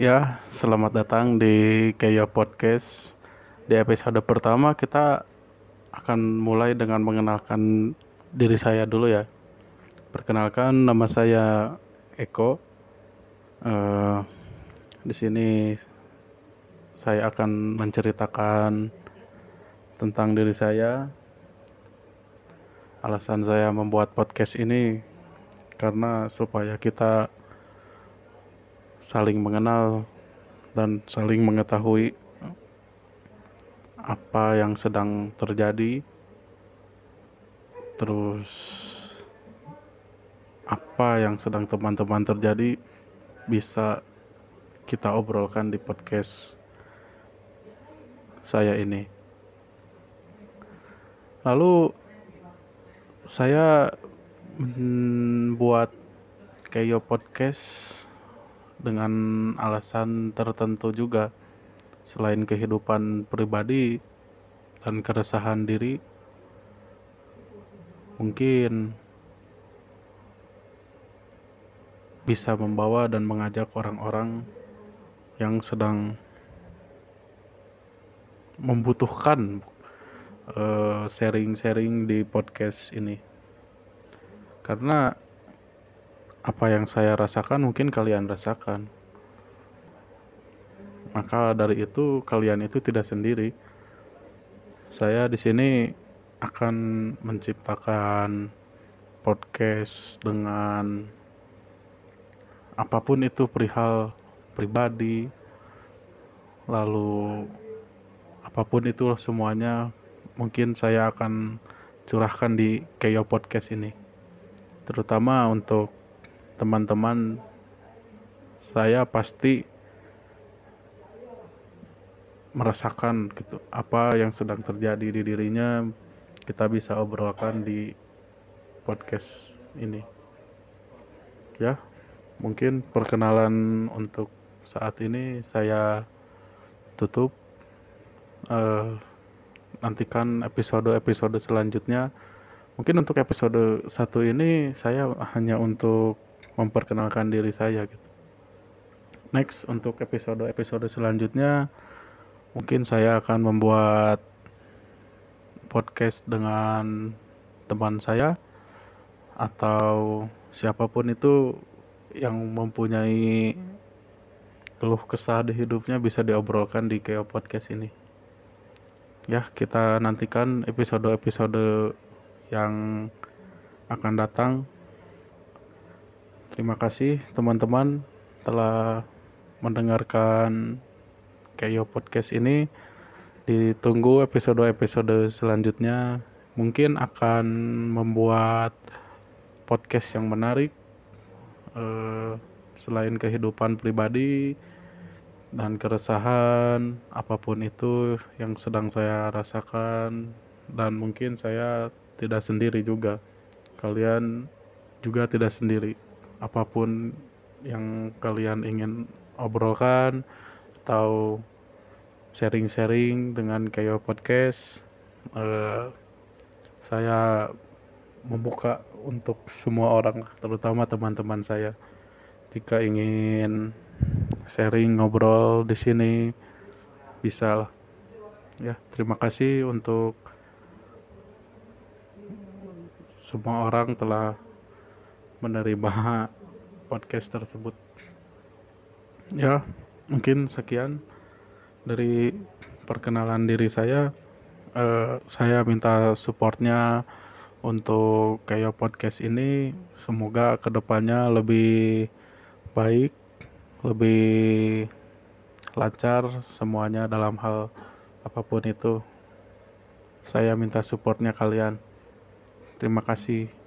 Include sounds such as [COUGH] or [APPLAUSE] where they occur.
Ya, selamat datang di Keyo Podcast. Di episode pertama kita akan mulai dengan mengenalkan diri saya dulu ya. Perkenalkan nama saya Eko. Uh, di sini saya akan menceritakan tentang diri saya. Alasan saya membuat podcast ini karena supaya kita saling mengenal dan saling mengetahui apa yang sedang terjadi. Terus apa yang sedang teman-teman terjadi bisa kita obrolkan di podcast saya ini. Lalu saya membuat kayak podcast dengan alasan tertentu juga. Selain kehidupan pribadi dan keresahan diri mungkin bisa membawa dan mengajak orang-orang yang sedang membutuhkan eh, sharing-sharing di podcast ini. Karena apa yang saya rasakan mungkin kalian rasakan. Maka dari itu kalian itu tidak sendiri. Saya di sini akan menciptakan podcast dengan apa pun itu perihal pribadi lalu apa pun itu semuanya mungkin saya akan curahkan di Keyo Podcast ini terutama untuk teman-teman saya pasti merasakan gitu apa yang sedang terjadi di dirinya. Kita bisa obrolkan di podcast ini. Ya mungkin perkenalan untuk saat ini saya tutup. Uh, nantikan episode-episode selanjutnya. Mungkin untuk episode satu ini saya hanya untuk memperkenalkan diri saya gitu. Next untuk episode-episode selanjutnya mungkin saya akan membuat podcast dengan teman saya atau siapa pun itu yang mempunyai keluh kesah di hidupnya bisa diobrolkan di Keo Podcast ini. Ya, kita nantikan episode-episode yang akan datang Terima kasih teman-teman telah mendengarkan Keyo Podcast ini. Ditunggu episode-episode selanjutnya. Mungkin akan membuat podcast yang menarik uh, selain kehidupan pribadi dan keresahan apa pun itu yang sedang saya rasakan dan mungkin saya tidak sendiri juga. Kalian juga tidak sendiri apa pun yang kalian ingin obrolkan atau sharing-sharing dengan kayak podcast uh, saya membuka untuk semua orang terutama teman-teman saya. Jika ingin sharing ngobrol di sini bisa lah. Ya terima kasih untuk semua orang telah menerima [LAUGHS] podcast tersebut. Ya, mungkin sekian dari perkenalan diri saya. Uh, saya minta supportnya untuk kayak podcast ini. Semoga ke depannya lebih baik, lebih lancar semuanya dalam hal apa pun itu. Saya minta supportnya kalian. Terima kasih.